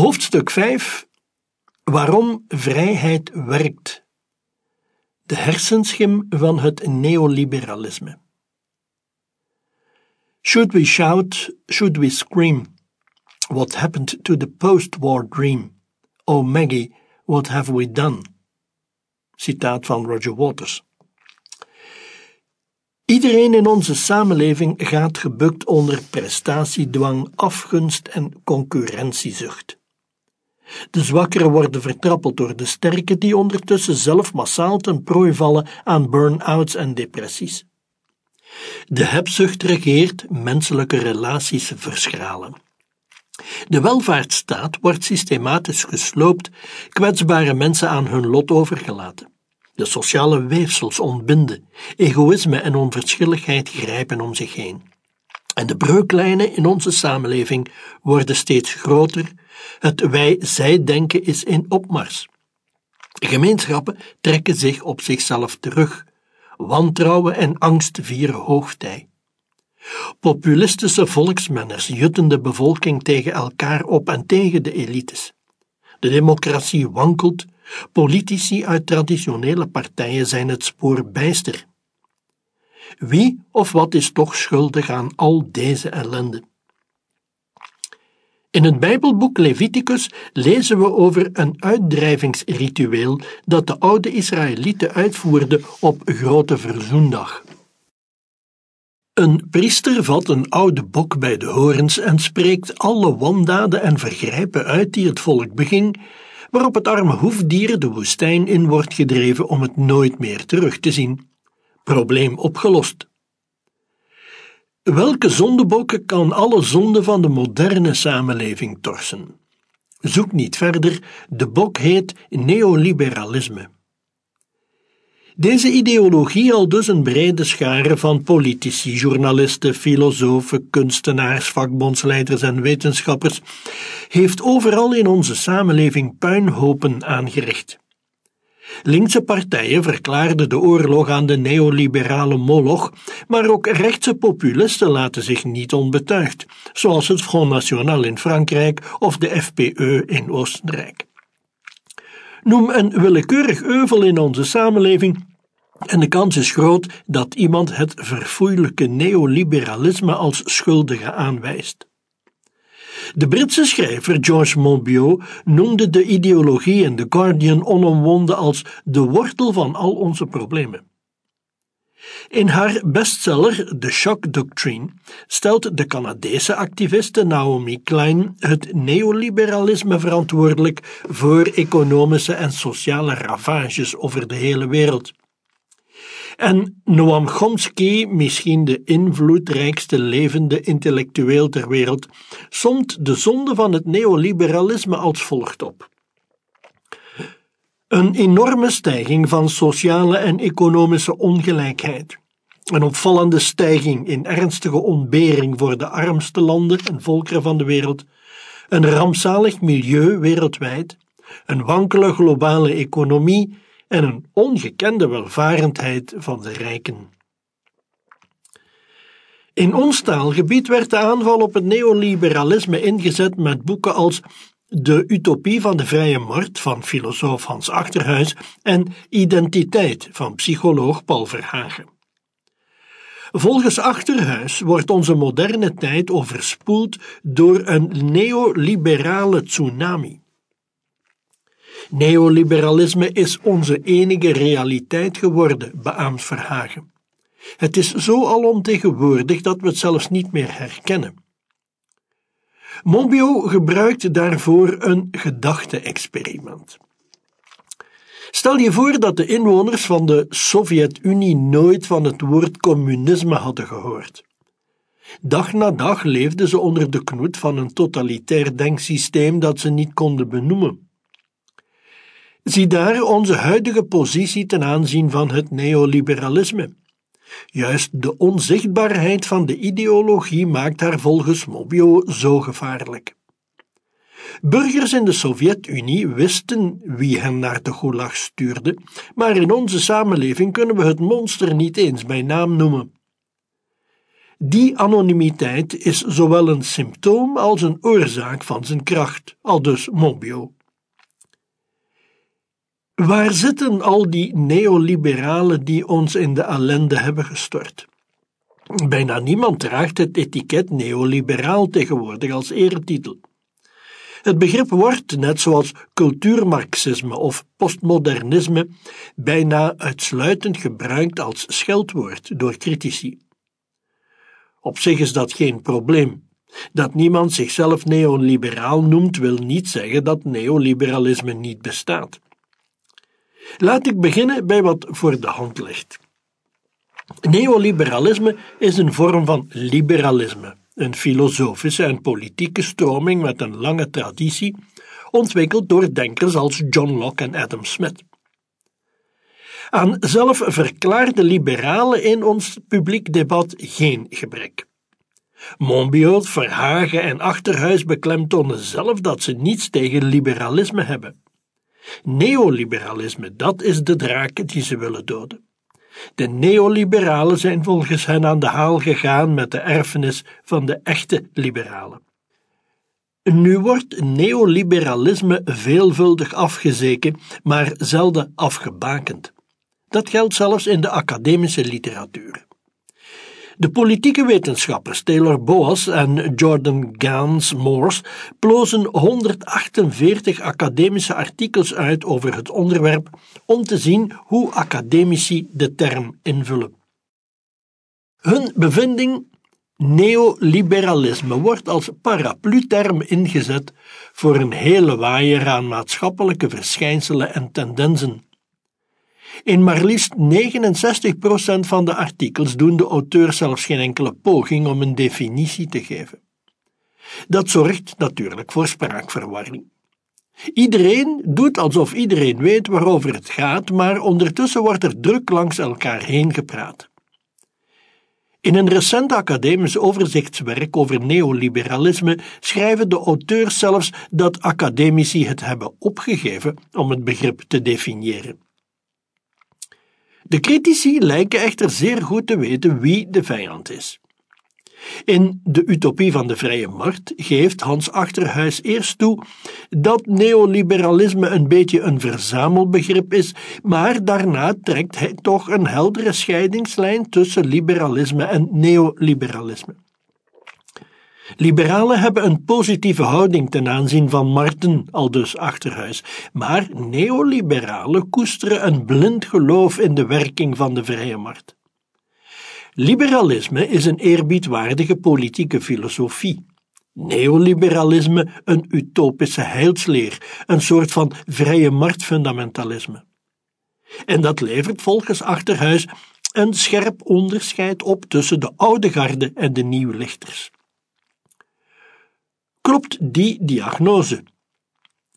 Hoofdstuk 5 Waarom vrijheid werkt. De hersenschim van het neoliberalisme. Should we shout, should we scream? What happened to the post-war dream? Oh Maggie, what have we done? Citaat van Roger Waters. Iedereen in onze samenleving gaat gebukt onder prestatiedwang, afgunst en concurrentiezucht. De zwakkeren worden vertrappeld door de sterken die ondertussen zelf massaal ten prooi vallen aan burn-outs en depressies. De hebzucht regeert menselijke relaties verschralen. De welvaartsstaat wordt systematisch gesloopt, kwetsbare mensen aan hun lot overgelaten. De sociale weefsels ontbinden, egoïsme en onverschilligheid grijpen om zich heen. En de breuklijnen in onze samenleving worden steeds groter, het wij-zij-denken is in opmars. Gemeenschappen trekken zich op zichzelf terug, wantrouwen en angst vieren hoogtij. Populistische volksmenners jutten de bevolking tegen elkaar op en tegen de elites. De democratie wankelt, politici uit traditionele partijen zijn het spoor bijster. Wie of wat is toch schuldig aan al deze ellende? In het Bijbelboek Leviticus lezen we over een uitdrijvingsritueel dat de oude Israëlieten uitvoerden op Grote Verzoendag. Een priester vat een oude bok bij de horens en spreekt alle wandaden en vergrijpen uit die het volk beging, waarop het arme hoefdier de woestijn in wordt gedreven om het nooit meer terug te zien. Probleem opgelost. Welke zondebokken kan alle zonden van de moderne samenleving torsen? Zoek niet verder, de bok heet neoliberalisme. Deze ideologie al dus een brede schare van politici, journalisten, filosofen, kunstenaars, vakbondsleiders en wetenschappers heeft overal in onze samenleving puinhopen aangericht. Linkse partijen verklaarden de oorlog aan de neoliberale moloch, maar ook rechtse populisten laten zich niet onbetuigd, zoals het Front National in Frankrijk of de FPE in Oostenrijk. Noem een willekeurig euvel in onze samenleving en de kans is groot dat iemand het verfoeilijke neoliberalisme als schuldige aanwijst. De Britse schrijver George Monbiot noemde de ideologie in The Guardian onomwonden als de wortel van al onze problemen. In haar bestseller The Shock Doctrine stelt de Canadese activiste Naomi Klein het neoliberalisme verantwoordelijk voor economische en sociale ravages over de hele wereld. En Noam Chomsky, misschien de invloedrijkste levende intellectueel ter wereld, somt de zonde van het neoliberalisme als volgt op. Een enorme stijging van sociale en economische ongelijkheid. Een opvallende stijging in ernstige ontbering voor de armste landen en volkeren van de wereld. Een rampzalig milieu wereldwijd. Een wankele globale economie en een ongekende welvarendheid van de rijken. In ons taalgebied werd de aanval op het neoliberalisme ingezet met boeken als De Utopie van de Vrije Markt van filosoof Hans Achterhuis en Identiteit van psycholoog Paul Verhagen. Volgens Achterhuis wordt onze moderne tijd overspoeld door een neoliberale tsunami. Neoliberalisme is onze enige realiteit geworden, beaamt Verhagen. Het is zo alomtegenwoordig dat we het zelfs niet meer herkennen. Monbiot gebruikt daarvoor een gedachte-experiment. Stel je voor dat de inwoners van de Sovjet-Unie nooit van het woord communisme hadden gehoord. Dag na dag leefden ze onder de knoet van een totalitair denksysteem dat ze niet konden benoemen. Zie daar onze huidige positie ten aanzien van het neoliberalisme. Juist de onzichtbaarheid van de ideologie maakt haar volgens Mobio zo gevaarlijk. Burgers in de Sovjet-Unie wisten wie hen naar de gulag stuurde, maar in onze samenleving kunnen we het monster niet eens bij naam noemen. Die anonimiteit is zowel een symptoom als een oorzaak van zijn kracht, aldus Monbiot. Waar zitten al die neoliberalen die ons in de ellende hebben gestort? Bijna niemand draagt het etiket neoliberaal tegenwoordig als eretitel. Het begrip wordt, net zoals cultuurmarxisme of postmodernisme, bijna uitsluitend gebruikt als scheldwoord door critici. Op zich is dat geen probleem. Dat niemand zichzelf neoliberaal noemt, wil niet zeggen dat neoliberalisme niet bestaat. Laat ik beginnen bij wat voor de hand ligt. Neoliberalisme is een vorm van liberalisme, een filosofische en politieke stroming met een lange traditie, ontwikkeld door denkers als John Locke en Adam Smith. Aan zelfverklaarde liberalen in ons publiek debat geen gebrek. Monbiot, Verhagen en Achterhuis beklemtonen zelf dat ze niets tegen liberalisme hebben. Neoliberalisme, dat is de draak die ze willen doden. De neoliberalen zijn volgens hen aan de haal gegaan met de erfenis van de echte liberalen. Nu wordt neoliberalisme veelvuldig afgezeken, maar zelden afgebakend. Dat geldt zelfs in de academische literatuur. De politieke wetenschappers Taylor Boas en Jordan Gans Morse plozen 148 academische artikels uit over het onderwerp om te zien hoe academici de term invullen. Hun bevinding Neoliberalisme wordt als paraplu-term ingezet voor een hele waaier aan maatschappelijke verschijnselen en tendensen. In maar liefst 69% van de artikels doen de auteur zelfs geen enkele poging om een definitie te geven. Dat zorgt natuurlijk voor spraakverwarring. Iedereen doet alsof iedereen weet waarover het gaat, maar ondertussen wordt er druk langs elkaar heen gepraat. In een recent academisch overzichtswerk over neoliberalisme schrijven de auteurs zelfs dat academici het hebben opgegeven om het begrip te definiëren. De critici lijken echter zeer goed te weten wie de vijand is. In De Utopie van de Vrije Markt geeft Hans Achterhuis eerst toe dat neoliberalisme een beetje een verzamelbegrip is, maar daarna trekt hij toch een heldere scheidingslijn tussen liberalisme en neoliberalisme. Liberalen hebben een positieve houding ten aanzien van markten, aldus achterhuis, maar neoliberalen koesteren een blind geloof in de werking van de vrije markt. Liberalisme is een eerbiedwaardige politieke filosofie. Neoliberalisme een utopische heilsleer, een soort van vrije marktfundamentalisme. En dat levert volgens Achterhuis een scherp onderscheid op tussen de oude garde en de nieuwe lichters. Klopt die diagnose?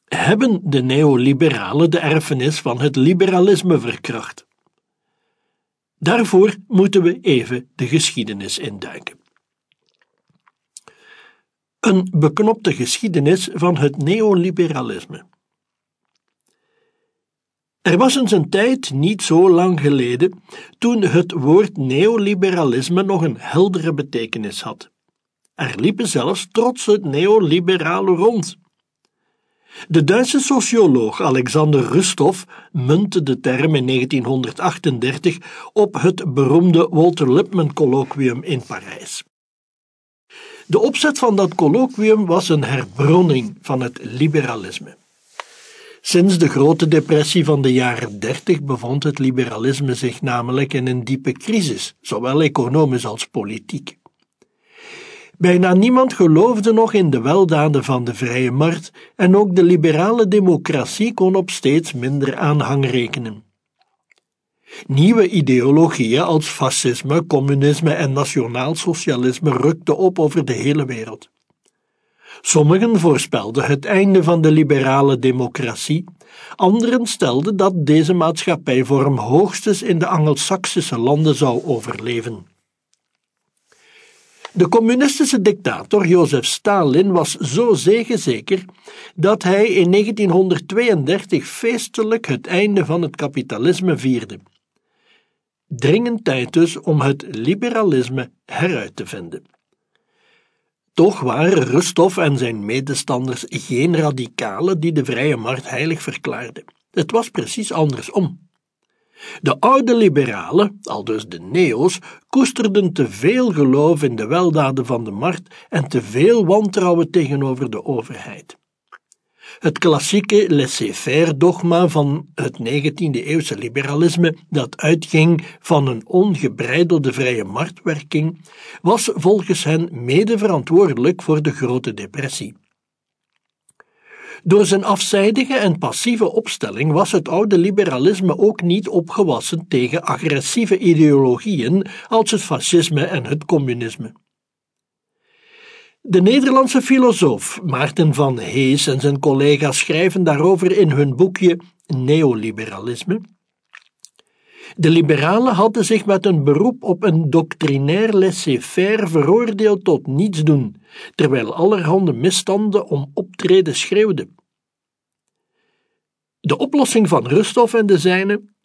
Hebben de neoliberalen de erfenis van het liberalisme verkracht? Daarvoor moeten we even de geschiedenis induiken. Een beknopte geschiedenis van het neoliberalisme. Er was eens een tijd, niet zo lang geleden, toen het woord neoliberalisme nog een heldere betekenis had. Er liepen zelfs trotse neoliberalen rond. De Duitse socioloog Alexander Rusthoff muntte de term in 1938 op het beroemde Walter Lippmann colloquium in Parijs. De opzet van dat colloquium was een herbronning van het liberalisme. Sinds de grote depressie van de jaren 30 bevond het liberalisme zich namelijk in een diepe crisis, zowel economisch als politiek. Bijna niemand geloofde nog in de weldaden van de vrije markt en ook de liberale democratie kon op steeds minder aanhang rekenen. Nieuwe ideologieën als fascisme, communisme en nationaalsocialisme rukten op over de hele wereld. Sommigen voorspelden het einde van de liberale democratie, anderen stelden dat deze maatschappijvorm hoogstens in de Angelsaksische landen zou overleven. De communistische dictator Jozef Stalin was zo zegenzeker dat hij in 1932 feestelijk het einde van het kapitalisme vierde. Dringend tijd dus om het liberalisme heruit te vinden. Toch waren Rustov en zijn medestanders geen radicalen die de vrije markt heilig verklaarden. Het was precies andersom. De oude liberalen, aldus de neo's, koesterden te veel geloof in de weldaden van de markt en te veel wantrouwen tegenover de overheid. Het klassieke laissez-faire dogma van het 19e-eeuwse liberalisme, dat uitging van een ongebreidelde vrije marktwerking, was volgens hen mede verantwoordelijk voor de Grote Depressie. Door zijn afzijdige en passieve opstelling was het oude liberalisme ook niet opgewassen tegen agressieve ideologieën als het fascisme en het communisme. De Nederlandse filosoof Maarten van Hees en zijn collega's schrijven daarover in hun boekje Neoliberalisme. De liberalen hadden zich met een beroep op een doctrinair laissez-faire veroordeeld tot niets doen, terwijl allerhande misstanden om optreden schreeuwden. De oplossing van Rusthoff en de zijnen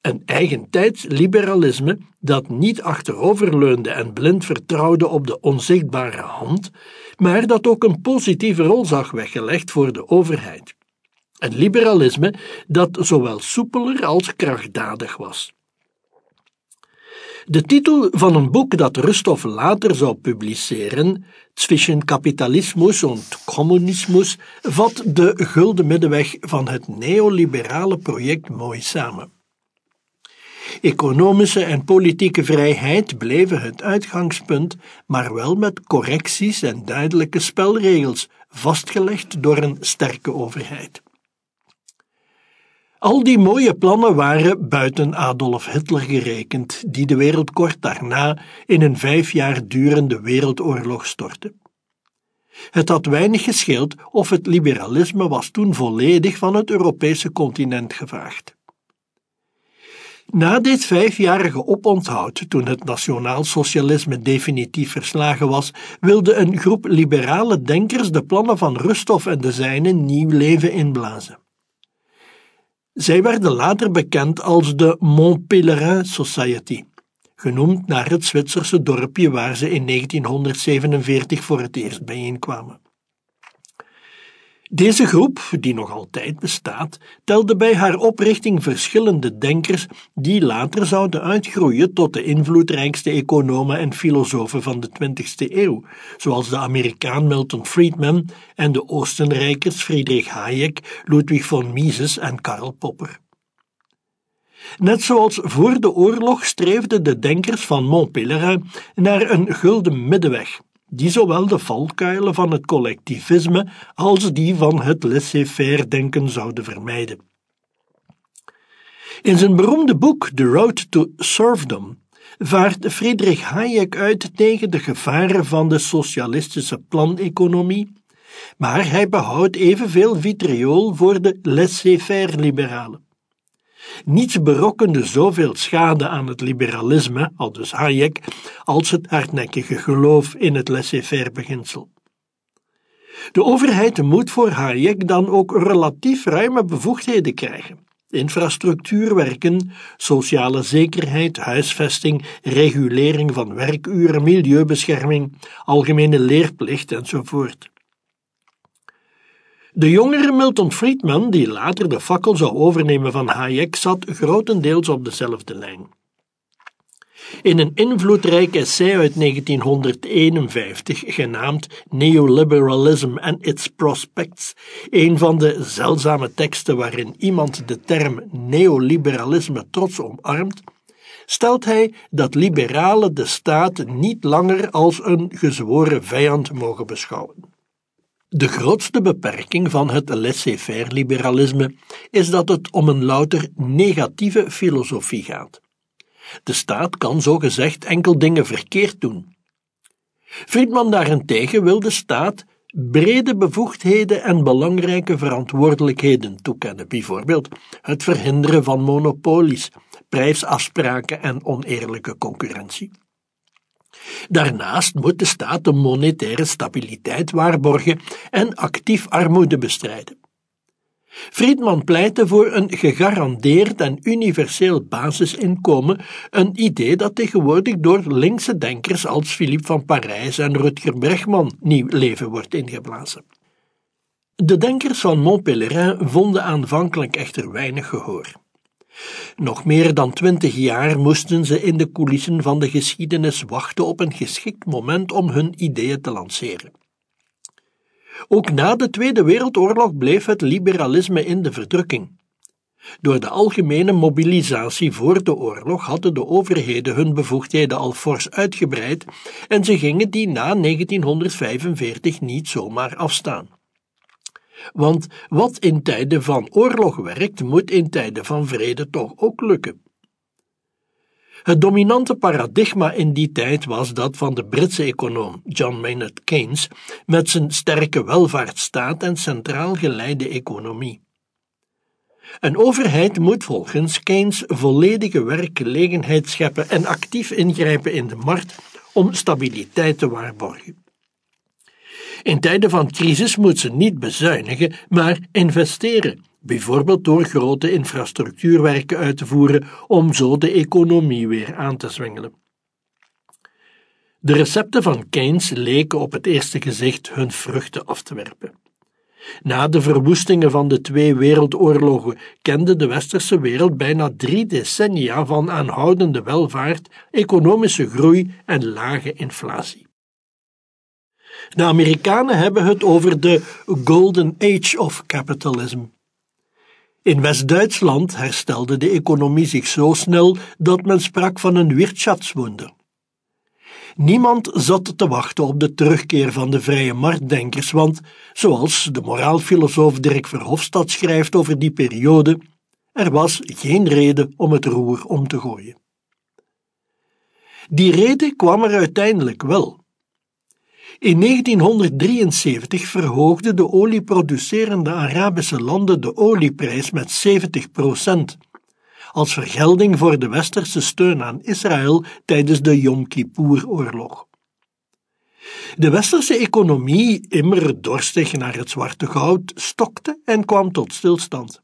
een eigentijds liberalisme dat niet achteroverleunde en blind vertrouwde op de onzichtbare hand, maar dat ook een positieve rol zag weggelegd voor de overheid. Een liberalisme dat zowel soepeler als krachtdadig was. De titel van een boek dat Rustov later zou publiceren, Zwischen Kapitalismus en Kommunismus, vat de gulden middenweg van het neoliberale project mooi samen. Economische en politieke vrijheid bleven het uitgangspunt, maar wel met correcties en duidelijke spelregels, vastgelegd door een sterke overheid. Al die mooie plannen waren buiten Adolf Hitler gerekend, die de wereld kort daarna in een vijf jaar durende wereldoorlog stortte. Het had weinig gescheeld of het liberalisme was toen volledig van het Europese continent gevaagd. Na dit vijfjarige oponthoud, toen het nationaal-socialisme definitief verslagen was, wilde een groep liberale denkers de plannen van Rustov en de zijnen nieuw leven inblazen. Zij werden later bekend als de Mont Society, genoemd naar het Zwitserse dorpje waar ze in 1947 voor het eerst bijeenkwamen. Deze groep, die nog altijd bestaat, telde bij haar oprichting verschillende denkers die later zouden uitgroeien tot de invloedrijkste economen en filosofen van de 20e eeuw, zoals de Amerikaan Milton Friedman en de Oostenrijkers Friedrich Hayek, Ludwig von Mises en Karl Popper. Net zoals voor de oorlog streefden de denkers van Montpellier naar een gulden middenweg die zowel de valkuilen van het collectivisme als die van het laissez-faire denken zouden vermijden. In zijn beroemde boek The Road to Serfdom vaart Friedrich Hayek uit tegen de gevaren van de socialistische planeconomie, maar hij behoudt evenveel vitriool voor de laissez-faire liberalen. Niets berokkende zoveel schade aan het liberalisme, aldus Hayek, als het hardnekkige geloof in het laissez-faire beginsel. De overheid moet voor Hayek dan ook relatief ruime bevoegdheden krijgen. Infrastructuurwerken, sociale zekerheid, huisvesting, regulering van werkuren, milieubescherming, algemene leerplicht enzovoort. De jongere Milton Friedman, die later de fakkel zou overnemen van Hayek, zat grotendeels op dezelfde lijn. In een invloedrijk essay uit 1951, genaamd Neoliberalism and Its Prospects, een van de zeldzame teksten waarin iemand de term neoliberalisme trots omarmt, stelt hij dat liberalen de staat niet langer als een gezworen vijand mogen beschouwen. De grootste beperking van het laissez-faire liberalisme is dat het om een louter negatieve filosofie gaat. De staat kan zogezegd enkel dingen verkeerd doen. Friedman daarentegen wil de staat brede bevoegdheden en belangrijke verantwoordelijkheden toekennen, bijvoorbeeld het verhinderen van monopolies, prijsafspraken en oneerlijke concurrentie. Daarnaast moet de staat de monetaire stabiliteit waarborgen en actief armoede bestrijden. Friedman pleitte voor een gegarandeerd en universeel basisinkomen, een idee dat tegenwoordig door linkse denkers als Philippe van Parijs en Rutger Bregman nieuw leven wordt ingeblazen. De denkers van Montpellerin vonden aanvankelijk echter weinig gehoor. Nog meer dan twintig jaar moesten ze in de coulissen van de geschiedenis wachten op een geschikt moment om hun ideeën te lanceren. Ook na de Tweede Wereldoorlog bleef het liberalisme in de verdrukking. Door de algemene mobilisatie voor de oorlog hadden de overheden hun bevoegdheden al fors uitgebreid en ze gingen die na 1945 niet zomaar afstaan. Want wat in tijden van oorlog werkt, moet in tijden van vrede toch ook lukken. Het dominante paradigma in die tijd was dat van de Britse econoom John Maynard Keynes met zijn sterke welvaartsstaat en centraal geleide economie. Een overheid moet volgens Keynes volledige werkgelegenheid scheppen en actief ingrijpen in de markt om stabiliteit te waarborgen. In tijden van crisis moet ze niet bezuinigen, maar investeren, bijvoorbeeld door grote infrastructuurwerken uit te voeren om zo de economie weer aan te zwengelen. De recepten van Keynes leken op het eerste gezicht hun vruchten af te werpen. Na de verwoestingen van de twee wereldoorlogen kende de westerse wereld bijna drie decennia van aanhoudende welvaart, economische groei en lage inflatie. De Amerikanen hebben het over de Golden Age of Capitalism. In West-Duitsland herstelde de economie zich zo snel dat men sprak van een Wirtschaftswunder. Niemand zat te wachten op de terugkeer van de vrije marktdenkers, want, zoals de moraalfilosoof Dirk Verhofstadt schrijft over die periode, er was geen reden om het roer om te gooien. Die reden kwam er uiteindelijk wel. In 1973 verhoogden de olieproducerende Arabische landen de olieprijs met 70 procent, als vergelding voor de westerse steun aan Israël tijdens de Yom Kippur-oorlog. De westerse economie, immer dorstig naar het zwarte goud, stokte en kwam tot stilstand.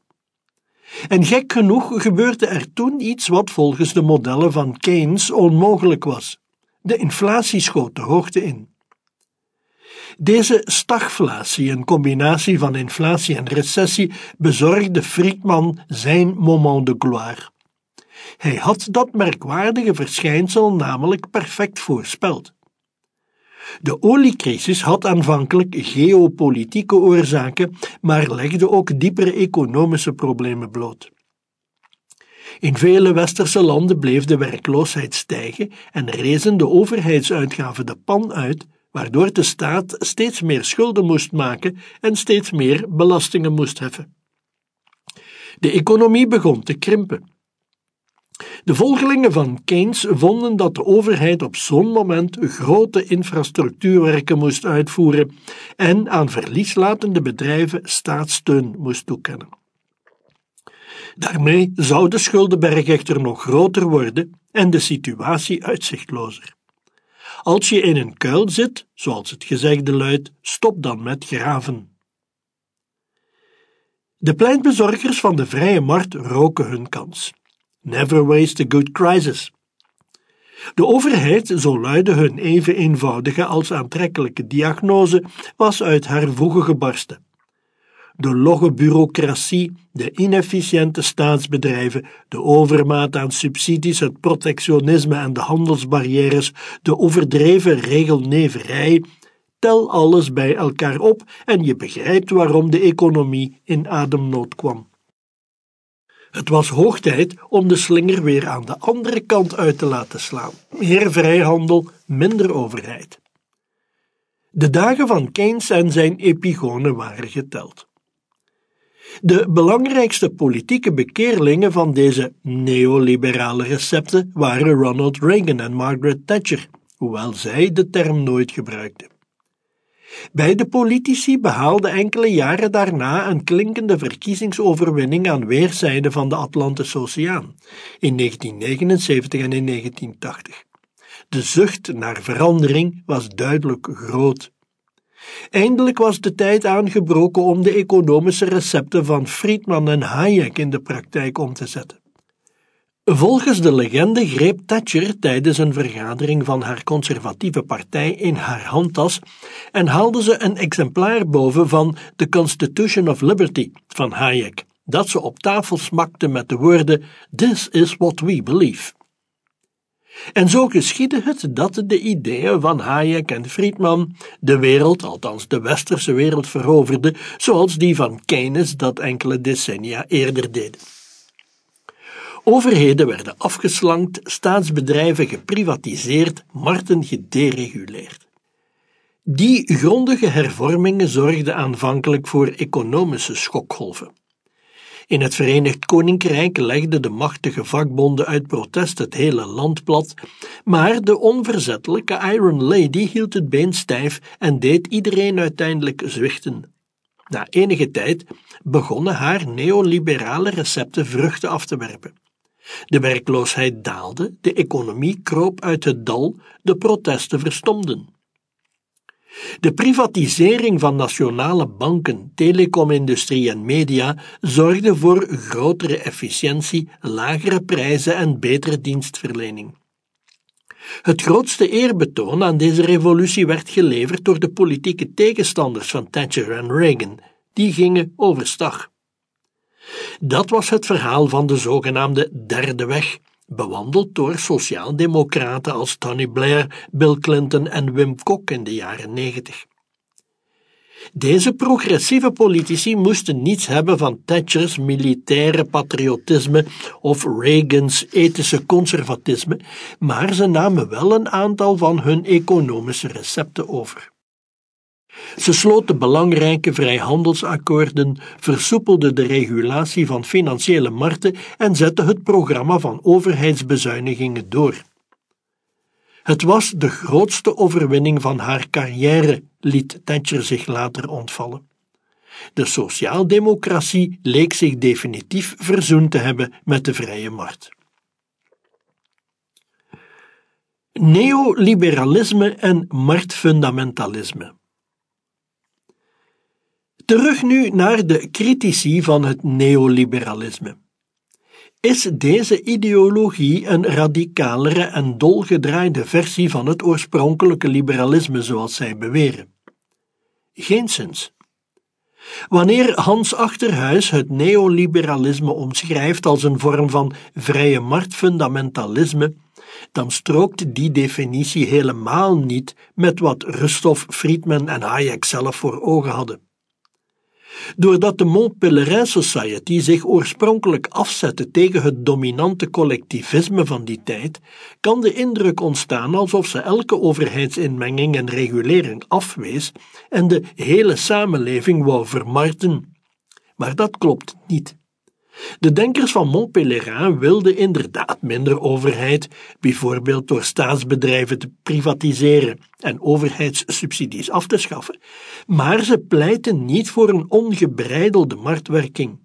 En gek genoeg gebeurde er toen iets wat volgens de modellen van Keynes onmogelijk was. De inflatie schoot de hoogte in. Deze stagflatie, een combinatie van inflatie en recessie, bezorgde Friedman zijn moment de gloire. Hij had dat merkwaardige verschijnsel namelijk perfect voorspeld. De oliecrisis had aanvankelijk geopolitieke oorzaken, maar legde ook diepere economische problemen bloot. In vele westerse landen bleef de werkloosheid stijgen en rezen de overheidsuitgaven de pan uit, waardoor de staat steeds meer schulden moest maken en steeds meer belastingen moest heffen. De economie begon te krimpen. De volgelingen van Keynes vonden dat de overheid op zo'n moment grote infrastructuurwerken moest uitvoeren en aan verlieslatende bedrijven staatssteun moest toekennen. Daarmee zou de schuldenberg echter nog groter worden en de situatie uitzichtlozer. Als je in een kuil zit, zoals het gezegde luidt, stop dan met graven. De pleitbezorgers van de vrije markt roken hun kans. Never waste a good crisis. De overheid, zo luidde hun even eenvoudige als aantrekkelijke diagnose, was uit haar voegen gebarsten de logge bureaucratie, de inefficiënte staatsbedrijven, de overmaat aan subsidies, het protectionisme en de handelsbarrières, de overdreven regelneverij, tel alles bij elkaar op en je begrijpt waarom de economie in ademnood kwam. Het was hoog tijd om de slinger weer aan de andere kant uit te laten slaan. Meer vrijhandel, minder overheid. De dagen van Keynes en zijn epigonen waren geteld. De belangrijkste politieke bekeerlingen van deze neoliberale recepten waren Ronald Reagan en Margaret Thatcher, hoewel zij de term nooit gebruikten. Beide politici behaalden enkele jaren daarna een klinkende verkiezingsoverwinning aan weerszijden van de Atlantische Oceaan, in 1979 en in 1980. De zucht naar verandering was duidelijk groot. Eindelijk was de tijd aangebroken om de economische recepten van Friedman en Hayek in de praktijk om te zetten. Volgens de legende greep Thatcher tijdens een vergadering van haar conservatieve partij in haar handtas en haalde ze een exemplaar boven van The Constitution of Liberty van Hayek, dat ze op tafel smakte met de woorden This is what we believe. En zo geschiedde het dat de ideeën van Hayek en Friedman de wereld, althans de westerse wereld, veroverden, zoals die van Keynes dat enkele decennia eerder deden. Overheden werden afgeslankt, staatsbedrijven geprivatiseerd, markten gedereguleerd. Die grondige hervormingen zorgden aanvankelijk voor economische schokgolven. In het Verenigd Koninkrijk legden de machtige vakbonden uit protest het hele land plat, maar de onverzettelijke Iron Lady hield het been stijf en deed iedereen uiteindelijk zwichten. Na enige tijd begonnen haar neoliberale recepten vruchten af te werpen. De werkloosheid daalde, de economie kroop uit het dal, de protesten verstomden. De privatisering van nationale banken, telecomindustrie en media zorgde voor grotere efficiëntie, lagere prijzen en betere dienstverlening. Het grootste eerbetoon aan deze revolutie werd geleverd door de politieke tegenstanders van Thatcher en Reagan. Die gingen overstag. Dat was het verhaal van de zogenaamde derde weg, bewandeld door sociaaldemocraten als Tony Blair, Bill Clinton en Wim Kok in de jaren negentig. Deze progressieve politici moesten niets hebben van Thatchers militaire patriotisme of Reagans ethische conservatisme, maar ze namen wel een aantal van hun economische recepten over. Ze sloten belangrijke vrijhandelsakkoorden, versoepelden de regulatie van financiële markten en zetten het programma van overheidsbezuinigingen door. Het was de grootste overwinning van haar carrière, liet Thatcher zich later ontvallen. De sociaaldemocratie leek zich definitief verzoend te hebben met de vrije markt. Neoliberalisme en marktfundamentalisme. Terug nu naar de critici van het neoliberalisme. Is deze ideologie een radicalere en dolgedraaide versie van het oorspronkelijke liberalisme zoals zij beweren? Geenszins. Wanneer Hans Achterhuis het neoliberalisme omschrijft als een vorm van vrije marktfundamentalisme, dan strookt die definitie helemaal niet met wat Rustov, Friedman en Hayek zelf voor ogen hadden. Doordat de Mont Pelerin Society zich oorspronkelijk afzette tegen het dominante collectivisme van die tijd, kan de indruk ontstaan alsof ze elke overheidsinmenging en regulering afwees en de hele samenleving wou vermarten. Maar dat klopt niet. De denkers van Montpellier wilden inderdaad minder overheid, bijvoorbeeld door staatsbedrijven te privatiseren en overheidssubsidies af te schaffen, maar ze pleiten niet voor een ongebreidelde marktwerking.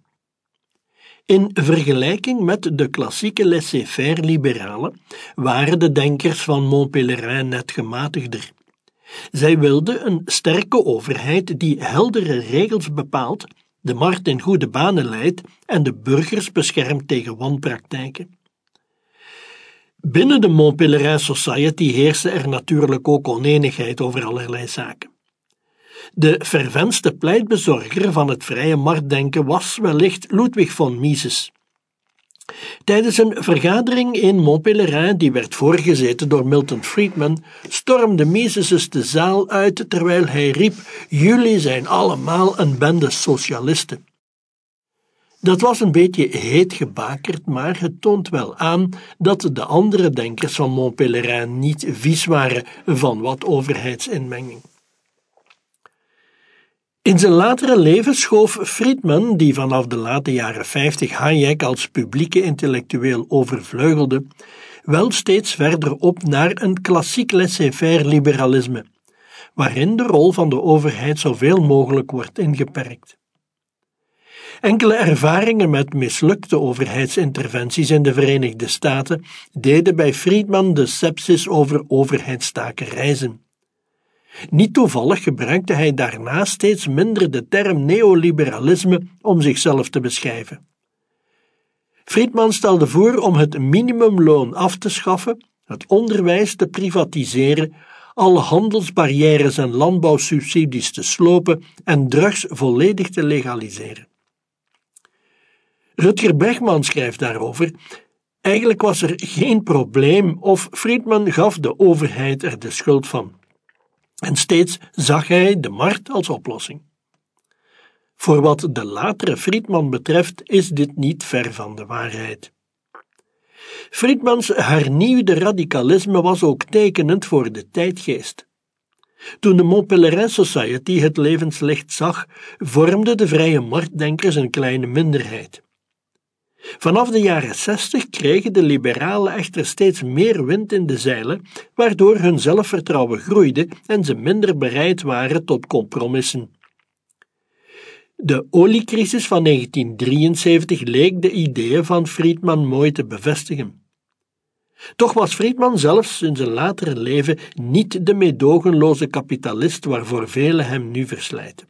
In vergelijking met de klassieke laissez-faire liberalen waren de denkers van Montpellier net gematigder. Zij wilden een sterke overheid die heldere regels bepaalt de markt in goede banen leidt en de burgers beschermt tegen wanpraktijken. Binnen de Montpellier Society heerste er natuurlijk ook oneenigheid over allerlei zaken. De vervenste pleitbezorger van het vrije marktdenken was wellicht Ludwig von Mises. Tijdens een vergadering in Montpellier, die werd voorgezeten door Milton Friedman, stormde Mises de zaal uit terwijl hij riep: Jullie zijn allemaal een bende socialisten. Dat was een beetje heet gebakerd, maar het toont wel aan dat de andere denkers van Montpellier niet vies waren van wat overheidsinmenging. In zijn latere leven schoof Friedman, die vanaf de late jaren 50 Hayek als publieke intellectueel overvleugelde, wel steeds verder op naar een klassiek laissez-faire liberalisme, waarin de rol van de overheid zoveel mogelijk wordt ingeperkt. Enkele ervaringen met mislukte overheidsinterventies in de Verenigde Staten deden bij Friedman de sepsis over overheidstaken reizen. Niet toevallig gebruikte hij daarna steeds minder de term neoliberalisme om zichzelf te beschrijven. Friedman stelde voor om het minimumloon af te schaffen, het onderwijs te privatiseren, alle handelsbarrières en landbouwsubsidies te slopen en drugs volledig te legaliseren. Rutger Bregman schrijft daarover: Eigenlijk was er geen probleem of Friedman gaf de overheid er de schuld van. En steeds zag hij de markt als oplossing. Voor wat de latere Friedman betreft is dit niet ver van de waarheid. Friedmans hernieuwde radicalisme was ook tekenend voor de tijdgeest. Toen de Mont Pelerin Society het levenslicht zag, vormden de vrije marktdenkers een kleine minderheid. Vanaf de jaren zestig kregen de liberalen echter steeds meer wind in de zeilen, waardoor hun zelfvertrouwen groeide en ze minder bereid waren tot compromissen. De oliecrisis van 1973 leek de ideeën van Friedman mooi te bevestigen. Toch was Friedman zelfs in zijn latere leven niet de meedogenloze kapitalist waarvoor velen hem nu verslijten.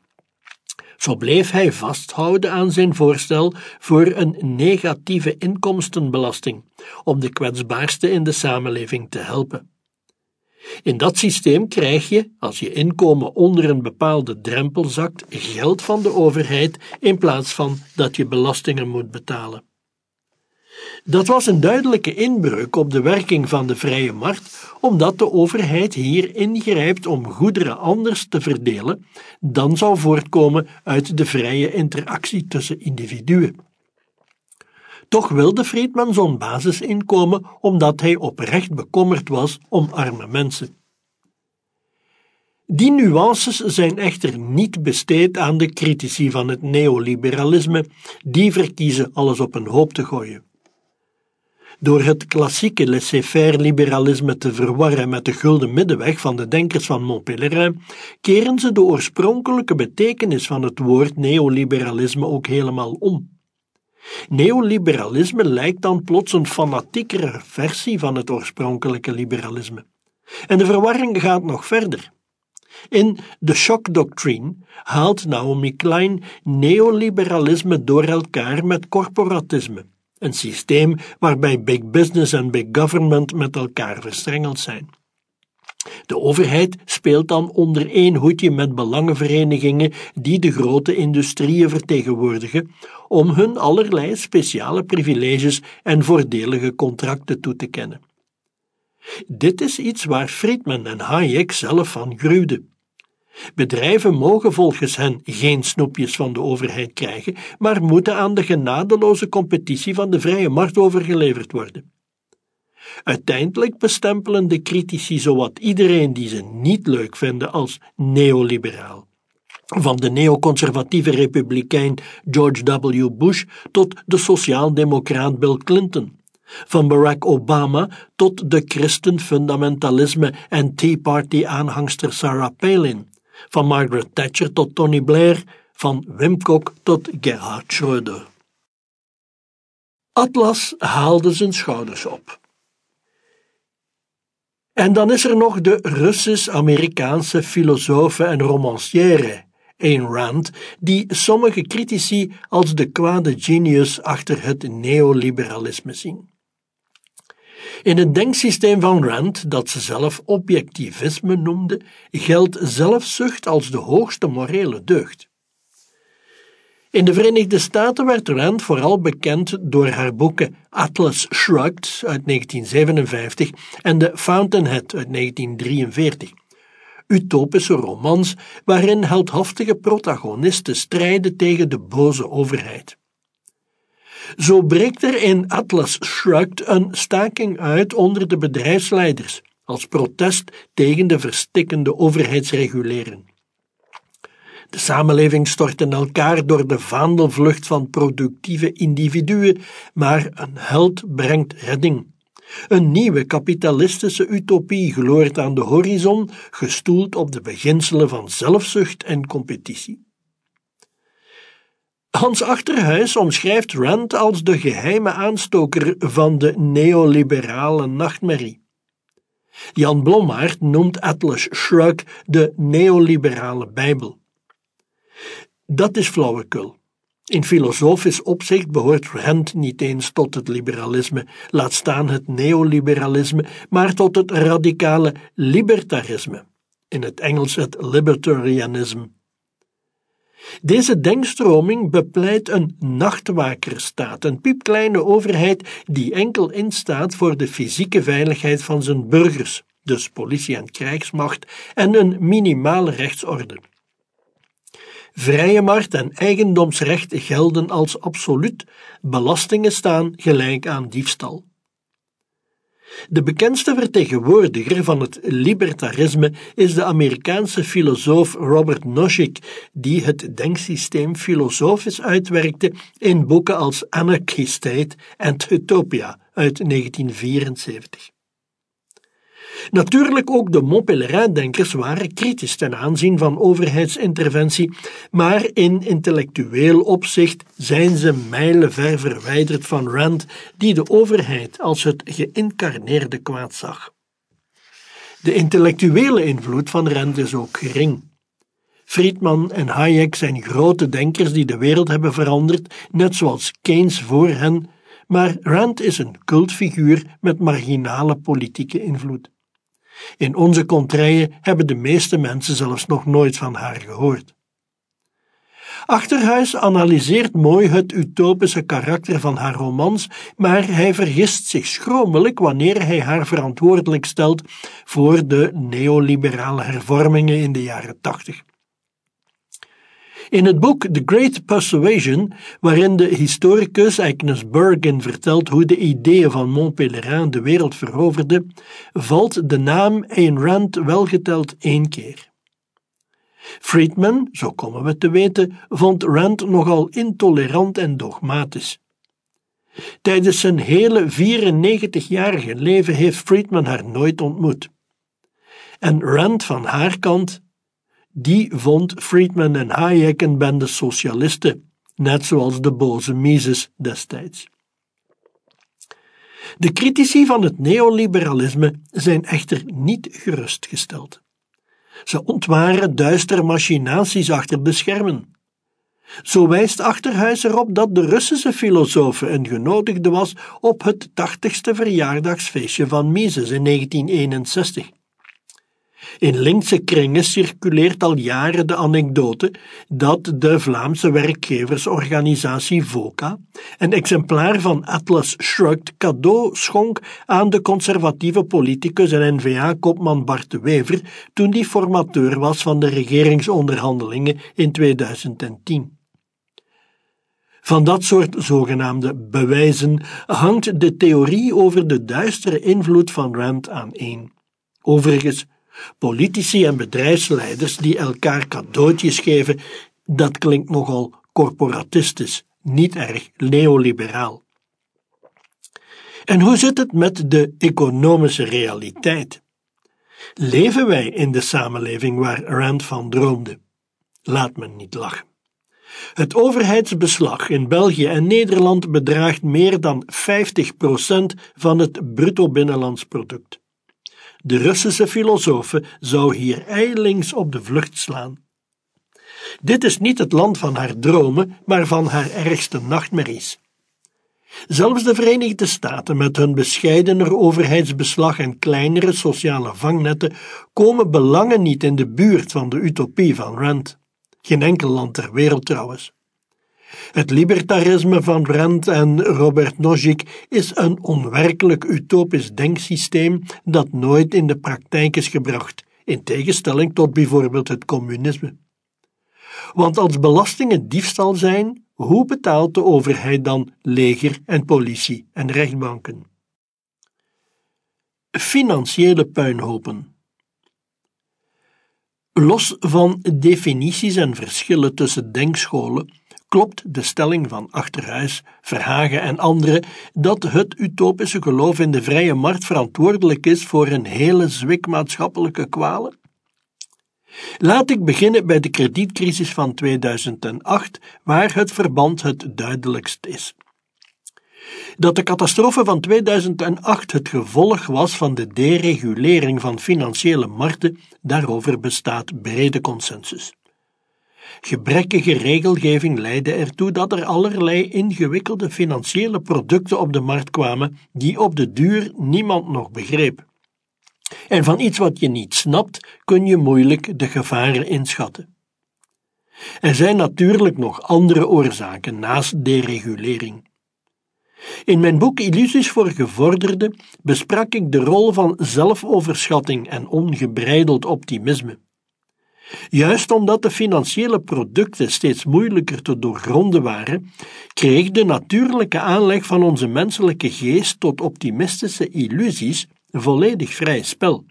Zo bleef hij vasthouden aan zijn voorstel voor een negatieve inkomstenbelasting, om de kwetsbaarsten in de samenleving te helpen. In dat systeem krijg je, als je inkomen onder een bepaalde drempel zakt, geld van de overheid in plaats van dat je belastingen moet betalen. Dat was een duidelijke inbreuk op de werking van de vrije markt, omdat de overheid hier ingrijpt om goederen anders te verdelen dan zou voortkomen uit de vrije interactie tussen individuen. Toch wilde Friedman zo'n basisinkomen omdat hij oprecht bekommerd was om arme mensen. Die nuances zijn echter niet besteed aan de critici van het neoliberalisme, die verkiezen alles op een hoop te gooien. Door het klassieke laissez-faire liberalisme te verwarren met de gulden middenweg van de denkers van Montpellerin, keren ze de oorspronkelijke betekenis van het woord neoliberalisme ook helemaal om. Neoliberalisme lijkt dan plots een fanatiekere versie van het oorspronkelijke liberalisme. En de verwarring gaat nog verder. In The Shock Doctrine haalt Naomi Klein neoliberalisme door elkaar met corporatisme een systeem waarbij big business en big government met elkaar verstrengeld zijn. De overheid speelt dan onder één hoedje met belangenverenigingen die de grote industrieën vertegenwoordigen, om hun allerlei speciale privileges en voordelige contracten toe te kennen. Dit is iets waar Friedman en Hayek zelf van gruwden. Bedrijven mogen volgens hen geen snoepjes van de overheid krijgen, maar moeten aan de genadeloze competitie van de vrije markt overgeleverd worden. Uiteindelijk bestempelen de critici zowat iedereen die ze niet leuk vinden als neoliberaal. Van de neoconservatieve republikein George W. Bush tot de sociaaldemocraat Bill Clinton. Van Barack Obama tot de christenfundamentalisme en Tea Party aanhangster Sarah Palin van Margaret Thatcher tot Tony Blair, van Wim Kok tot Gerhard Schröder. Atlas haalde zijn schouders op. En dan is er nog de Russisch-Amerikaanse filosoof en romancière Ayn Rand, die sommige critici als de kwade genius achter het neoliberalisme zien. In het denksysteem van Rand, dat ze zelf objectivisme noemde, geldt zelfzucht als de hoogste morele deugd. In de Verenigde Staten werd Rand vooral bekend door haar boeken Atlas Shrugged uit 1957 en The Fountainhead uit 1943. Utopische romans waarin heldhaftige protagonisten strijden tegen de boze overheid. Zo breekt er in Atlas Shrugged een staking uit onder de bedrijfsleiders als protest tegen de verstikkende overheidsregulering. De samenleving stort in elkaar door de vaandelvlucht van productieve individuen, maar een held brengt redding. Een nieuwe kapitalistische utopie gloort aan de horizon, gestoeld op de beginselen van zelfzucht en competitie. Hans Achterhuis omschrijft Rand als de geheime aanstoker van de neoliberale nachtmerrie. Jan Blommaert noemt Atlas Shrugged de neoliberale Bijbel. Dat is flauwekul. In filosofisch opzicht behoort Rand niet eens tot het liberalisme, laat staan het neoliberalisme, maar tot het radicale libertarisme, in het Engels het libertarianisme. Deze denkstroming bepleit een nachtwakerstaat, een piepkleine overheid die enkel instaat voor de fysieke veiligheid van zijn burgers, dus politie en krijgsmacht, en een minimale rechtsorde. Vrije markt en eigendomsrecht gelden als absoluut, belastingen staan gelijk aan diefstal. De bekendste vertegenwoordiger van het libertarisme is de Amerikaanse filosoof Robert Nozick, die het denksysteem filosofisch uitwerkte in boeken als Anarchy en Utopia uit 1974. Natuurlijk ook de Montpellerin-denkers waren kritisch ten aanzien van overheidsinterventie, maar in intellectueel opzicht zijn ze mijlenver verwijderd van Rand, die de overheid als het geïncarneerde kwaad zag. De intellectuele invloed van Rand is ook gering. Friedman en Hayek zijn grote denkers die de wereld hebben veranderd, net zoals Keynes voor hen, maar Rand is een cultfiguur met marginale politieke invloed. In onze contraien hebben de meeste mensen zelfs nog nooit van haar gehoord. Achterhuis analyseert mooi het utopische karakter van haar romans, maar hij vergist zich schromelijk wanneer hij haar verantwoordelijk stelt voor de neoliberale hervormingen in de jaren tachtig. In het boek The Great Persuasion, waarin de historicus Agnes Bergen vertelt hoe de ideeën van Montpellerin de wereld veroverden, valt de naam Ayn Rand welgeteld één keer. Friedman, zo komen we te weten, vond Rand nogal intolerant en dogmatisch. Tijdens zijn hele 94-jarige leven heeft Friedman haar nooit ontmoet. En Rand van haar kant die vond Friedman en Hayek een bende socialisten, net zoals de boze Mises destijds. De critici van het neoliberalisme zijn echter niet gerustgesteld. Ze ontwaren duistere machinaties achter de schermen. Zo wijst Achterhuis erop dat de Russische filosoof een genodigde was op het tachtigste verjaardagsfeestje van Mises in 1961. In linkse kringen circuleert al jaren de anekdote dat de Vlaamse werkgeversorganisatie VOCA een exemplaar van Atlas Shrugged cadeau schonk aan de conservatieve politicus en N-VA-kopman Bart de Wever toen die formateur was van de regeringsonderhandelingen in 2010. Van dat soort zogenaamde bewijzen hangt de theorie over de duistere invloed van Rand aan één. Overigens Politici en bedrijfsleiders die elkaar cadeautjes geven, dat klinkt nogal corporatistisch, niet erg neoliberaal. En hoe zit het met de economische realiteit? Leven wij in de samenleving waar Rand van droomde? Laat me niet lachen. Het overheidsbeslag in België en Nederland bedraagt meer dan 50% van het bruto binnenlands product. De Russische filosofe zou hier eilings op de vlucht slaan. Dit is niet het land van haar dromen, maar van haar ergste nachtmerries. Zelfs de Verenigde Staten, met hun bescheidener overheidsbeslag en kleinere sociale vangnetten, komen belangen niet in de buurt van de utopie van Rand. Geen enkel land ter wereld trouwens. Het libertarisme van Brandt en Robert Nozick is een onwerkelijk utopisch denksysteem dat nooit in de praktijk is gebracht, in tegenstelling tot bijvoorbeeld het communisme. Want als belastingen diefstal zijn, hoe betaalt de overheid dan leger en politie en rechtbanken? Financiële puinhopen. Los van definities en verschillen tussen denkscholen klopt de stelling van Achterhuis, Verhagen en anderen dat het utopische geloof in de vrije markt verantwoordelijk is voor een hele zwik maatschappelijke kwalen? Laat ik beginnen bij de kredietcrisis van 2008, waar het verband het duidelijkst is. Dat de catastrofe van 2008 het gevolg was van de deregulering van financiële markten, daarover bestaat brede consensus. Gebrekkige regelgeving leidde ertoe dat er allerlei ingewikkelde financiële producten op de markt kwamen die op de duur niemand nog begreep. En van iets wat je niet snapt, kun je moeilijk de gevaren inschatten. Er zijn natuurlijk nog andere oorzaken naast deregulering. In mijn boek Illusies voor Gevorderden besprak ik de rol van zelfoverschatting en ongebreideld optimisme. Juist omdat de financiële producten steeds moeilijker te doorgronden waren, kreeg de natuurlijke aanleg van onze menselijke geest tot optimistische illusies volledig vrij spel.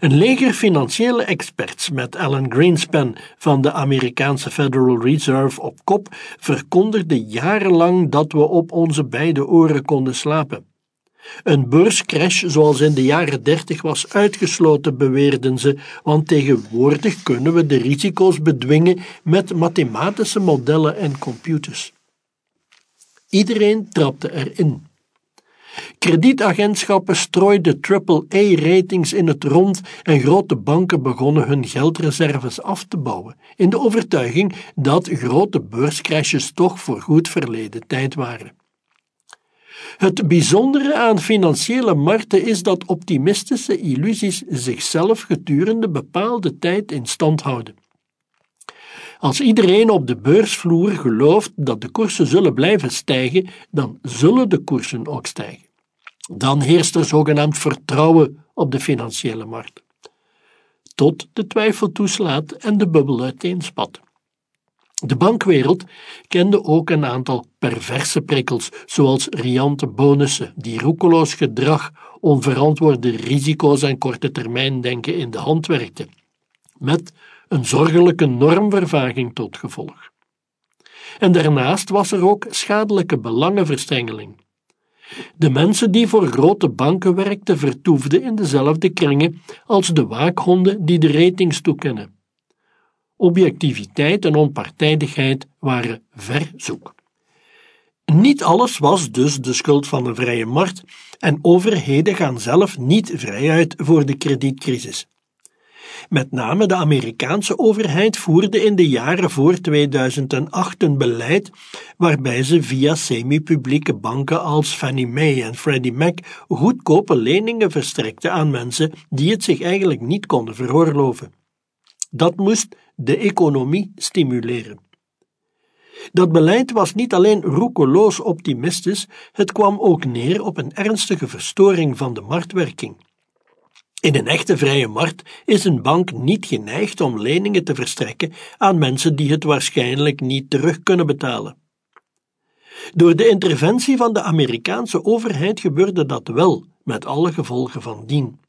Een leger financiële experts met Alan Greenspan van de Amerikaanse Federal Reserve op kop verkondigde jarenlang dat we op onze beide oren konden slapen. Een beurscrash zoals in de jaren dertig was uitgesloten, beweerden ze, want tegenwoordig kunnen we de risico's bedwingen met mathematische modellen en computers. Iedereen trapte erin. Kredietagentschappen strooiden AAA-ratings in het rond en grote banken begonnen hun geldreserves af te bouwen, in de overtuiging dat grote beurscrashes toch voor goed verleden tijd waren. Het bijzondere aan financiële markten is dat optimistische illusies zichzelf gedurende bepaalde tijd in stand houden. Als iedereen op de beursvloer gelooft dat de koersen zullen blijven stijgen, dan zullen de koersen ook stijgen. Dan heerst er zogenaamd vertrouwen op de financiële markt. Tot de twijfel toeslaat en de bubbel uiteenspat. De bankwereld kende ook een aantal perverse prikkels, zoals riante bonussen, die roekeloos gedrag, onverantwoorde risico's en korte termijn denken in de hand werkten, met een zorgelijke normvervaging tot gevolg. En daarnaast was er ook schadelijke belangenverstrengeling. De mensen die voor grote banken werkten vertoefden in dezelfde kringen als de waakhonden die de ratings toekennen. Objectiviteit en onpartijdigheid waren verzoek. Niet alles was dus de schuld van de vrije markt en overheden gaan zelf niet vrijuit voor de kredietcrisis. Met name de Amerikaanse overheid voerde in de jaren voor 2008 een beleid waarbij ze via semi-publieke banken als Fannie Mae en Freddie Mac goedkope leningen verstrekte aan mensen die het zich eigenlijk niet konden veroorloven. Dat moest de economie stimuleren. Dat beleid was niet alleen roekeloos optimistisch, het kwam ook neer op een ernstige verstoring van de marktwerking. In een echte vrije markt is een bank niet geneigd om leningen te verstrekken aan mensen die het waarschijnlijk niet terug kunnen betalen. Door de interventie van de Amerikaanse overheid gebeurde dat wel, met alle gevolgen van dien.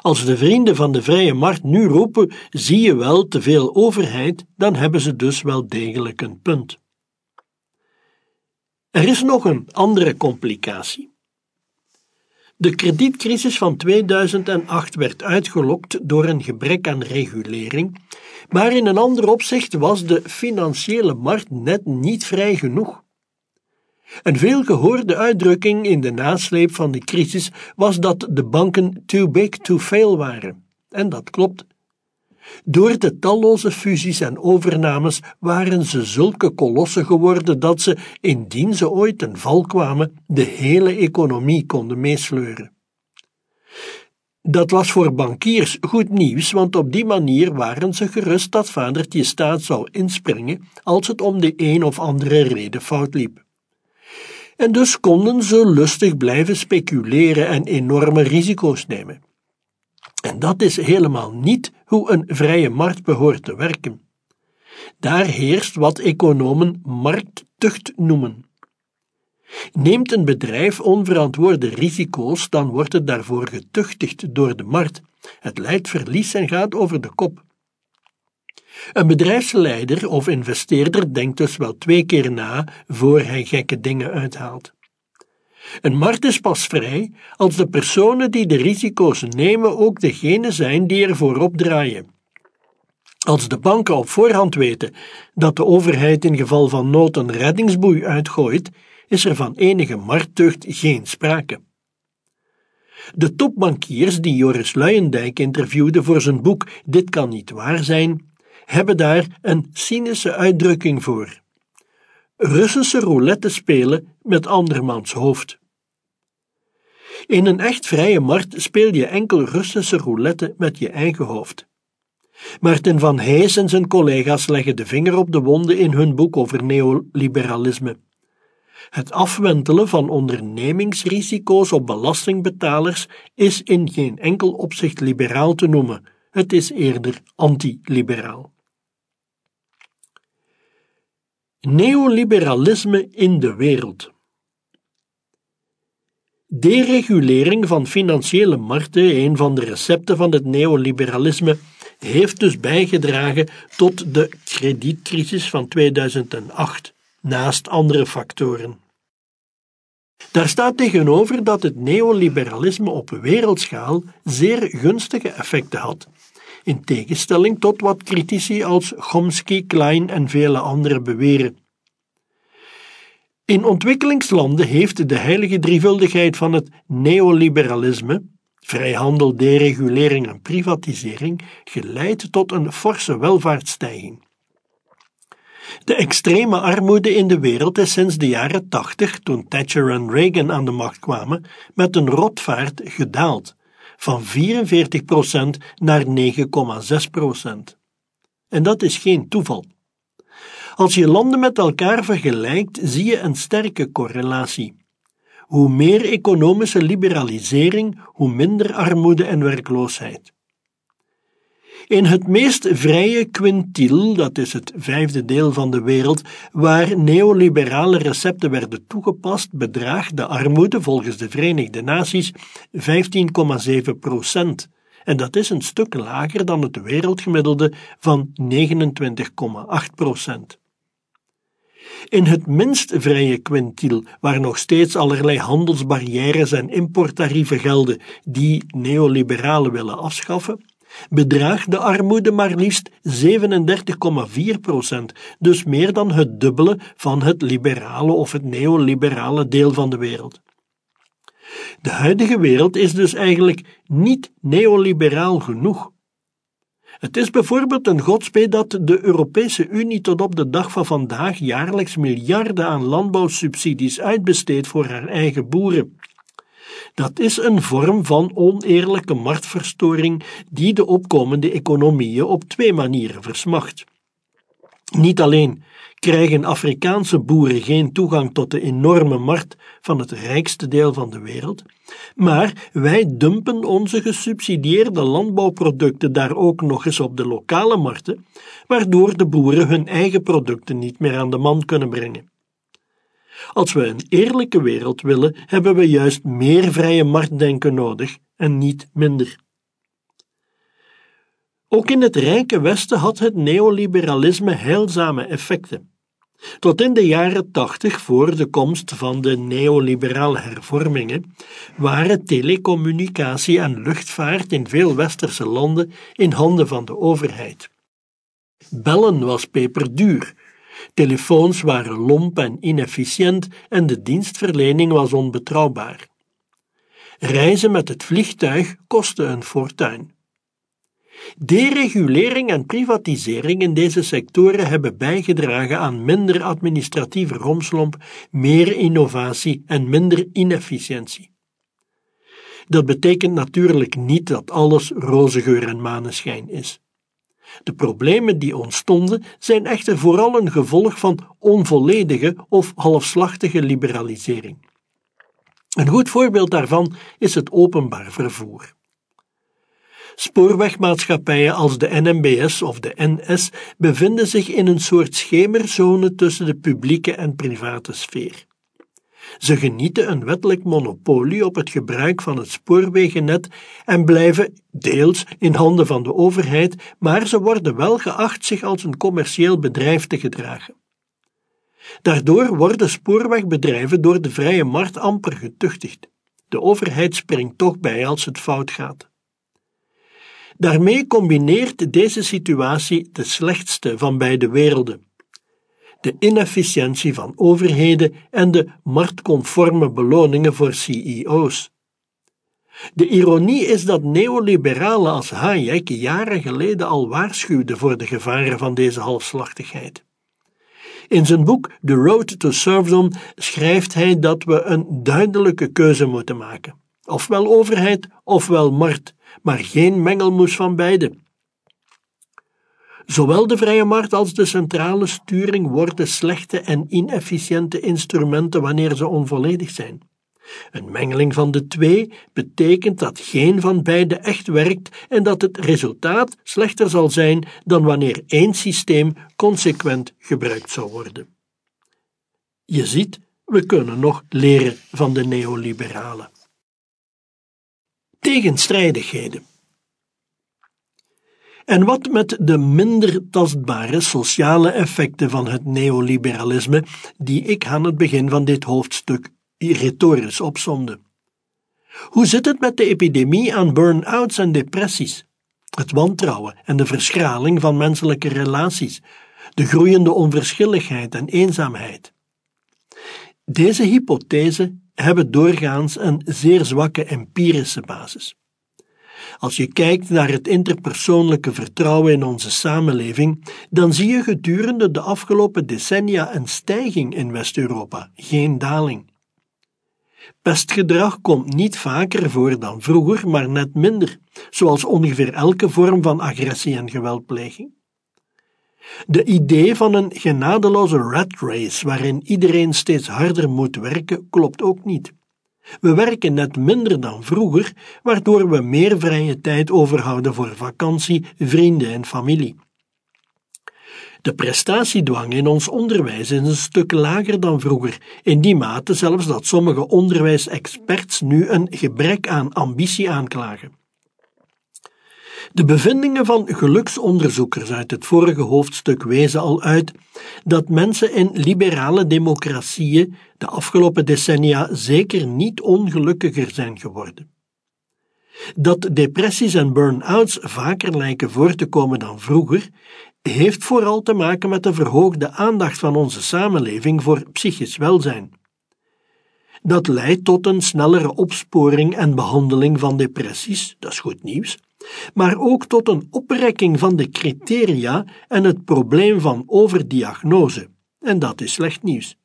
Als de vrienden van de vrije markt nu roepen: zie je wel te veel overheid, dan hebben ze dus wel degelijk een punt. Er is nog een andere complicatie. De kredietcrisis van 2008 werd uitgelokt door een gebrek aan regulering, maar in een ander opzicht was de financiële markt net niet vrij genoeg. Een veelgehoorde uitdrukking in de nasleep van de crisis was dat de banken too big to fail waren. En dat klopt. Door de talloze fusies en overnames waren ze zulke kolossen geworden dat ze, indien ze ooit ten val kwamen, de hele economie konden meesleuren. Dat was voor bankiers goed nieuws, want op die manier waren ze gerust dat vadertje staat zou inspringen als het om de een of andere reden fout liep. En dus konden ze lustig blijven speculeren en enorme risico's nemen. En dat is helemaal niet hoe een vrije markt behoort te werken. Daar heerst wat economen markttucht noemen. Neemt een bedrijf onverantwoorde risico's, dan wordt het daarvoor getuchtigd door de markt. Het leidt verlies en gaat over de kop. Een bedrijfsleider of investeerder denkt dus wel twee keer na voor hij gekke dingen uithaalt. Een markt is pas vrij als de personen die de risico's nemen ook degene zijn die er voorop draaien. Als de banken op voorhand weten dat de overheid in geval van nood een reddingsboei uitgooit, is er van enige markttucht geen sprake. De topbankiers die Joris Luijendijk interviewde voor zijn boek Dit kan niet waar zijn, hebben daar een cynische uitdrukking voor. Russische roulette spelen met andermans hoofd. In een echt vrije markt speel je enkel Russische roulette met je eigen hoofd. Maarten van Hees en zijn collega's leggen de vinger op de wonden in hun boek over neoliberalisme. Het afwentelen van ondernemingsrisico's op belastingbetalers is in geen enkel opzicht liberaal te noemen. Het is eerder antiliberaal. Neoliberalisme in de wereld. Deregulering van financiële markten, een van de recepten van het neoliberalisme, heeft dus bijgedragen tot de kredietcrisis van 2008, naast andere factoren. Daar staat tegenover dat het neoliberalisme op wereldschaal zeer gunstige effecten had, in tegenstelling tot wat critici als Chomsky, Klein en vele anderen beweren. In ontwikkelingslanden heeft de heilige drievuldigheid van het neoliberalisme, vrijhandel, deregulering en privatisering, geleid tot een forse welvaartsstijging. De extreme armoede in de wereld is sinds de jaren 80, toen Thatcher en Reagan aan de macht kwamen, met een rotvaart gedaald, van 44% naar 9,6%. En dat is geen toeval. Als je landen met elkaar vergelijkt, zie je een sterke correlatie. Hoe meer economische liberalisering, hoe minder armoede en werkloosheid. In het meest vrije quintiel, dat is het vijfde deel van de wereld, waar neoliberale recepten werden toegepast, bedraagt de armoede volgens de Verenigde Naties 15,7 procent. En dat is een stuk lager dan het wereldgemiddelde van 29,8 procent. In het minst vrije quintiel, waar nog steeds allerlei handelsbarrières en importtarieven gelden die neoliberalen willen afschaffen, bedraagt de armoede maar liefst 37,4 procent, dus meer dan het dubbele van het liberale of het neoliberale deel van de wereld. De huidige wereld is dus eigenlijk niet neoliberaal genoeg. Het is bijvoorbeeld een godspe dat de Europese Unie tot op de dag van vandaag jaarlijks miljarden aan landbouwsubsidies uitbesteedt voor haar eigen boeren. Dat is een vorm van oneerlijke marktverstoring die de opkomende economieën op twee manieren versmacht. Niet alleen krijgen Afrikaanse boeren geen toegang tot de enorme markt van het rijkste deel van de wereld, maar wij dumpen onze gesubsidieerde landbouwproducten daar ook nog eens op de lokale markten, waardoor de boeren hun eigen producten niet meer aan de man kunnen brengen. Als we een eerlijke wereld willen, hebben we juist meer vrije marktdenken nodig en niet minder. Ook in het rijke Westen had het neoliberalisme heilzame effecten. Tot in de jaren tachtig, voor de komst van de neoliberale hervormingen, waren telecommunicatie en luchtvaart in veel westerse landen in handen van de overheid. Bellen was peperduur, telefoons waren lomp en inefficiënt en de dienstverlening was onbetrouwbaar. Reizen met het vliegtuig kostte een fortuin. Deregulering en privatisering in deze sectoren hebben bijgedragen aan minder administratieve romslomp, meer innovatie en minder inefficiëntie. Dat betekent natuurlijk niet dat alles roze geur en maneschijn is. De problemen die ontstonden zijn echter vooral een gevolg van onvolledige of halfslachtige liberalisering. Een goed voorbeeld daarvan is het openbaar vervoer. Spoorwegmaatschappijen als de NMBS of de NS bevinden zich in een soort schemerzone tussen de publieke en private sfeer. Ze genieten een wettelijk monopolie op het gebruik van het spoorwegennet en blijven deels in handen van de overheid, maar ze worden wel geacht zich als een commercieel bedrijf te gedragen. Daardoor worden spoorwegbedrijven door de vrije markt amper getuchtigd. De overheid springt toch bij als het fout gaat. Daarmee combineert deze situatie de slechtste van beide werelden. De inefficiëntie van overheden en de marktconforme beloningen voor CEO's. De ironie is dat neoliberalen als Hayek jaren geleden al waarschuwden voor de gevaren van deze halfslachtigheid. In zijn boek The Road to Serfdom schrijft hij dat we een duidelijke keuze moeten maken. Ofwel overheid, ofwel markt, maar geen mengelmoes van beide. Zowel de vrije markt als de centrale sturing worden slechte en inefficiënte instrumenten wanneer ze onvolledig zijn. Een mengeling van de twee betekent dat geen van beide echt werkt en dat het resultaat slechter zal zijn dan wanneer één systeem consequent gebruikt zou worden. Je ziet, we kunnen nog leren van de neoliberalen. Tegenstrijdigheden. En wat met de minder tastbare sociale effecten van het neoliberalisme, die ik aan het begin van dit hoofdstuk retorisch opzonde. Hoe zit het met de epidemie aan burn-outs en depressies? Het wantrouwen en de verschraling van menselijke relaties, de groeiende onverschilligheid en eenzaamheid. Deze hypothese hebben doorgaans een zeer zwakke empirische basis. Als je kijkt naar het interpersoonlijke vertrouwen in onze samenleving, dan zie je gedurende de afgelopen decennia een stijging in West-Europa, geen daling. Pestgedrag komt niet vaker voor dan vroeger, maar net minder, zoals ongeveer elke vorm van agressie en geweldpleging. De idee van een genadeloze rat race waarin iedereen steeds harder moet werken klopt ook niet. We werken net minder dan vroeger, waardoor we meer vrije tijd overhouden voor vakantie, vrienden en familie. De prestatiedwang in ons onderwijs is een stuk lager dan vroeger, in die mate zelfs dat sommige onderwijsexperts nu een gebrek aan ambitie aanklagen. De bevindingen van geluksonderzoekers uit het vorige hoofdstuk wezen al uit dat mensen in liberale democratieën de afgelopen decennia zeker niet ongelukkiger zijn geworden. Dat depressies en burn-outs vaker lijken voor te komen dan vroeger, heeft vooral te maken met de verhoogde aandacht van onze samenleving voor psychisch welzijn. Dat leidt tot een snellere opsporing en behandeling van depressies, dat is goed nieuws, maar ook tot een oprekking van de criteria en het probleem van overdiagnose, en dat is slecht nieuws.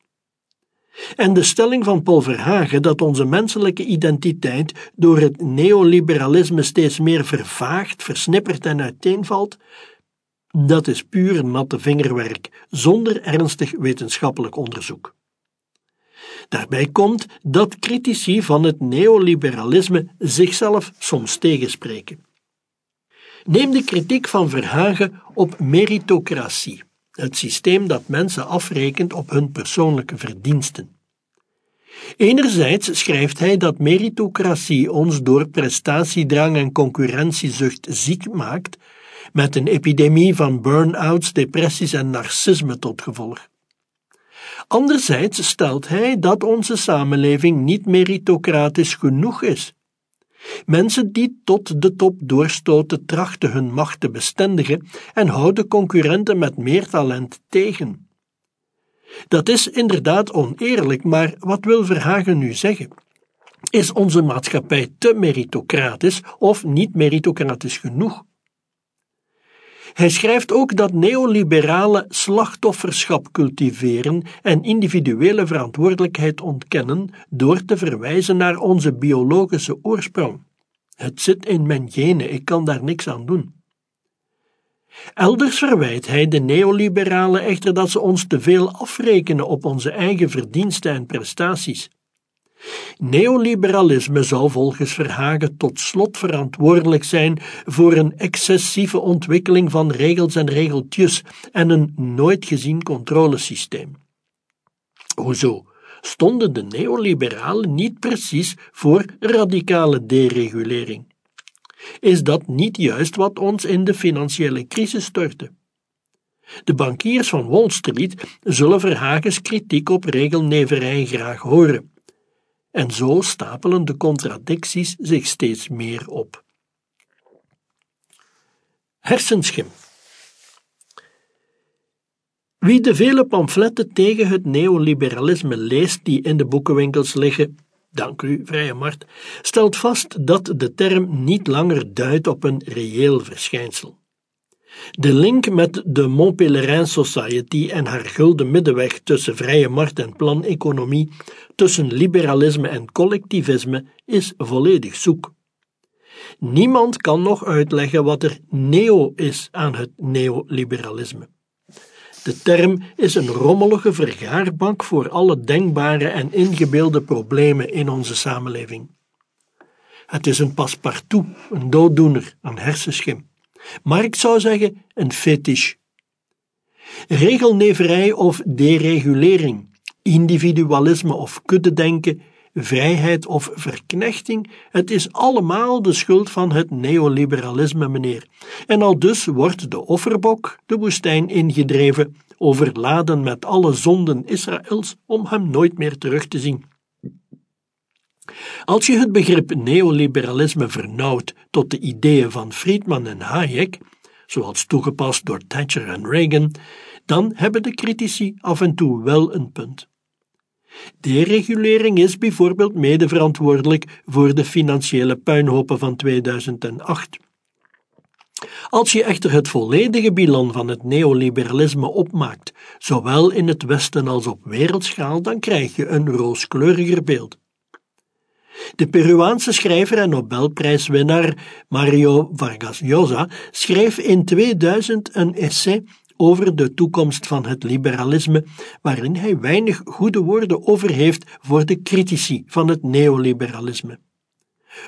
En de stelling van Paul Verhagen dat onze menselijke identiteit door het neoliberalisme steeds meer vervaagt, versnippert en uiteenvalt, dat is puur natte vingerwerk, zonder ernstig wetenschappelijk onderzoek. Daarbij komt dat critici van het neoliberalisme zichzelf soms tegenspreken. Neem de kritiek van Verhagen op meritocratie, het systeem dat mensen afrekent op hun persoonlijke verdiensten. Enerzijds schrijft hij dat meritocratie ons door prestatiedrang en concurrentiezucht ziek maakt, met een epidemie van burn-outs, depressies en narcisme tot gevolg. Anderzijds stelt hij dat onze samenleving niet meritocratisch genoeg is. Mensen die tot de top doorstoten trachten hun macht te bestendigen en houden concurrenten met meer talent tegen. Dat is inderdaad oneerlijk, maar wat wil Verhagen nu zeggen? Is onze maatschappij te meritocratisch of niet meritocratisch genoeg? Hij schrijft ook dat neoliberale slachtofferschap cultiveren en individuele verantwoordelijkheid ontkennen door te verwijzen naar onze biologische oorsprong. Het zit in mijn genen, ik kan daar niks aan doen. Elders verwijt hij de neoliberalen echter dat ze ons te veel afrekenen op onze eigen verdiensten en prestaties. Neoliberalisme zou volgens Verhagen tot slot verantwoordelijk zijn voor een excessieve ontwikkeling van regels en regeltjes en een nooit gezien controlesysteem. Hoezo? Stonden de neoliberalen niet precies voor radicale deregulering? Is dat niet juist wat ons in de financiële crisis stortte? De bankiers van Wall Street zullen Verhagens kritiek op regelneverij graag horen. En zo stapelen de contradicties zich steeds meer op. Hersenschim. Wie de vele pamfletten tegen het neoliberalisme leest die in de boekenwinkels liggen, dank u, vrije markt, stelt vast dat de term niet langer duidt op een reëel verschijnsel. De link met de Mont Pelerin Society en haar gulden middenweg tussen vrije markt en planeconomie, tussen liberalisme en collectivisme, is volledig zoek. Niemand kan nog uitleggen wat er neo is aan het neoliberalisme. De term is een rommelige vergaarbank voor alle denkbare en ingebeelde problemen in onze samenleving. Het is een paspartout, een dooddoener, een hersenschim. Maar ik zou zeggen een fetish. Regelneverij of deregulering, individualisme of kuddedenken vrijheid of verknechting, het is allemaal de schuld van het neoliberalisme, meneer. En al dus wordt de offerbok de woestijn ingedreven, overladen met alle zonden Israëls, om hem nooit meer terug te zien. Als je het begrip neoliberalisme vernauwt tot de ideeën van Friedman en Hayek, zoals toegepast door Thatcher en Reagan, dan hebben de critici af en toe wel een punt. Deregulering is bijvoorbeeld mede verantwoordelijk voor de financiële puinhopen van 2008. Als je echter het volledige bilan van het neoliberalisme opmaakt, zowel in het Westen als op wereldschaal, dan krijg je een rooskleuriger beeld. De Peruaanse schrijver en Nobelprijswinnaar Mario Vargas Llosa schreef in 2000 een essay over de toekomst van het liberalisme, waarin hij weinig goede woorden over heeft voor de critici van het neoliberalisme.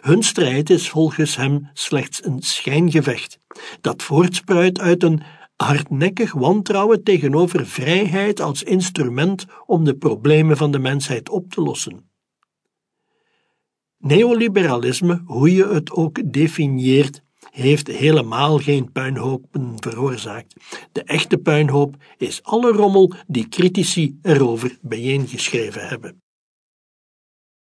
Hun strijd is volgens hem slechts een schijngevecht, dat voortspruit uit een hardnekkig wantrouwen tegenover vrijheid als instrument om de problemen van de mensheid op te lossen. Neoliberalisme, hoe je het ook definieert, heeft helemaal geen puinhopen veroorzaakt. De echte puinhoop is alle rommel die critici erover bijeengeschreven hebben.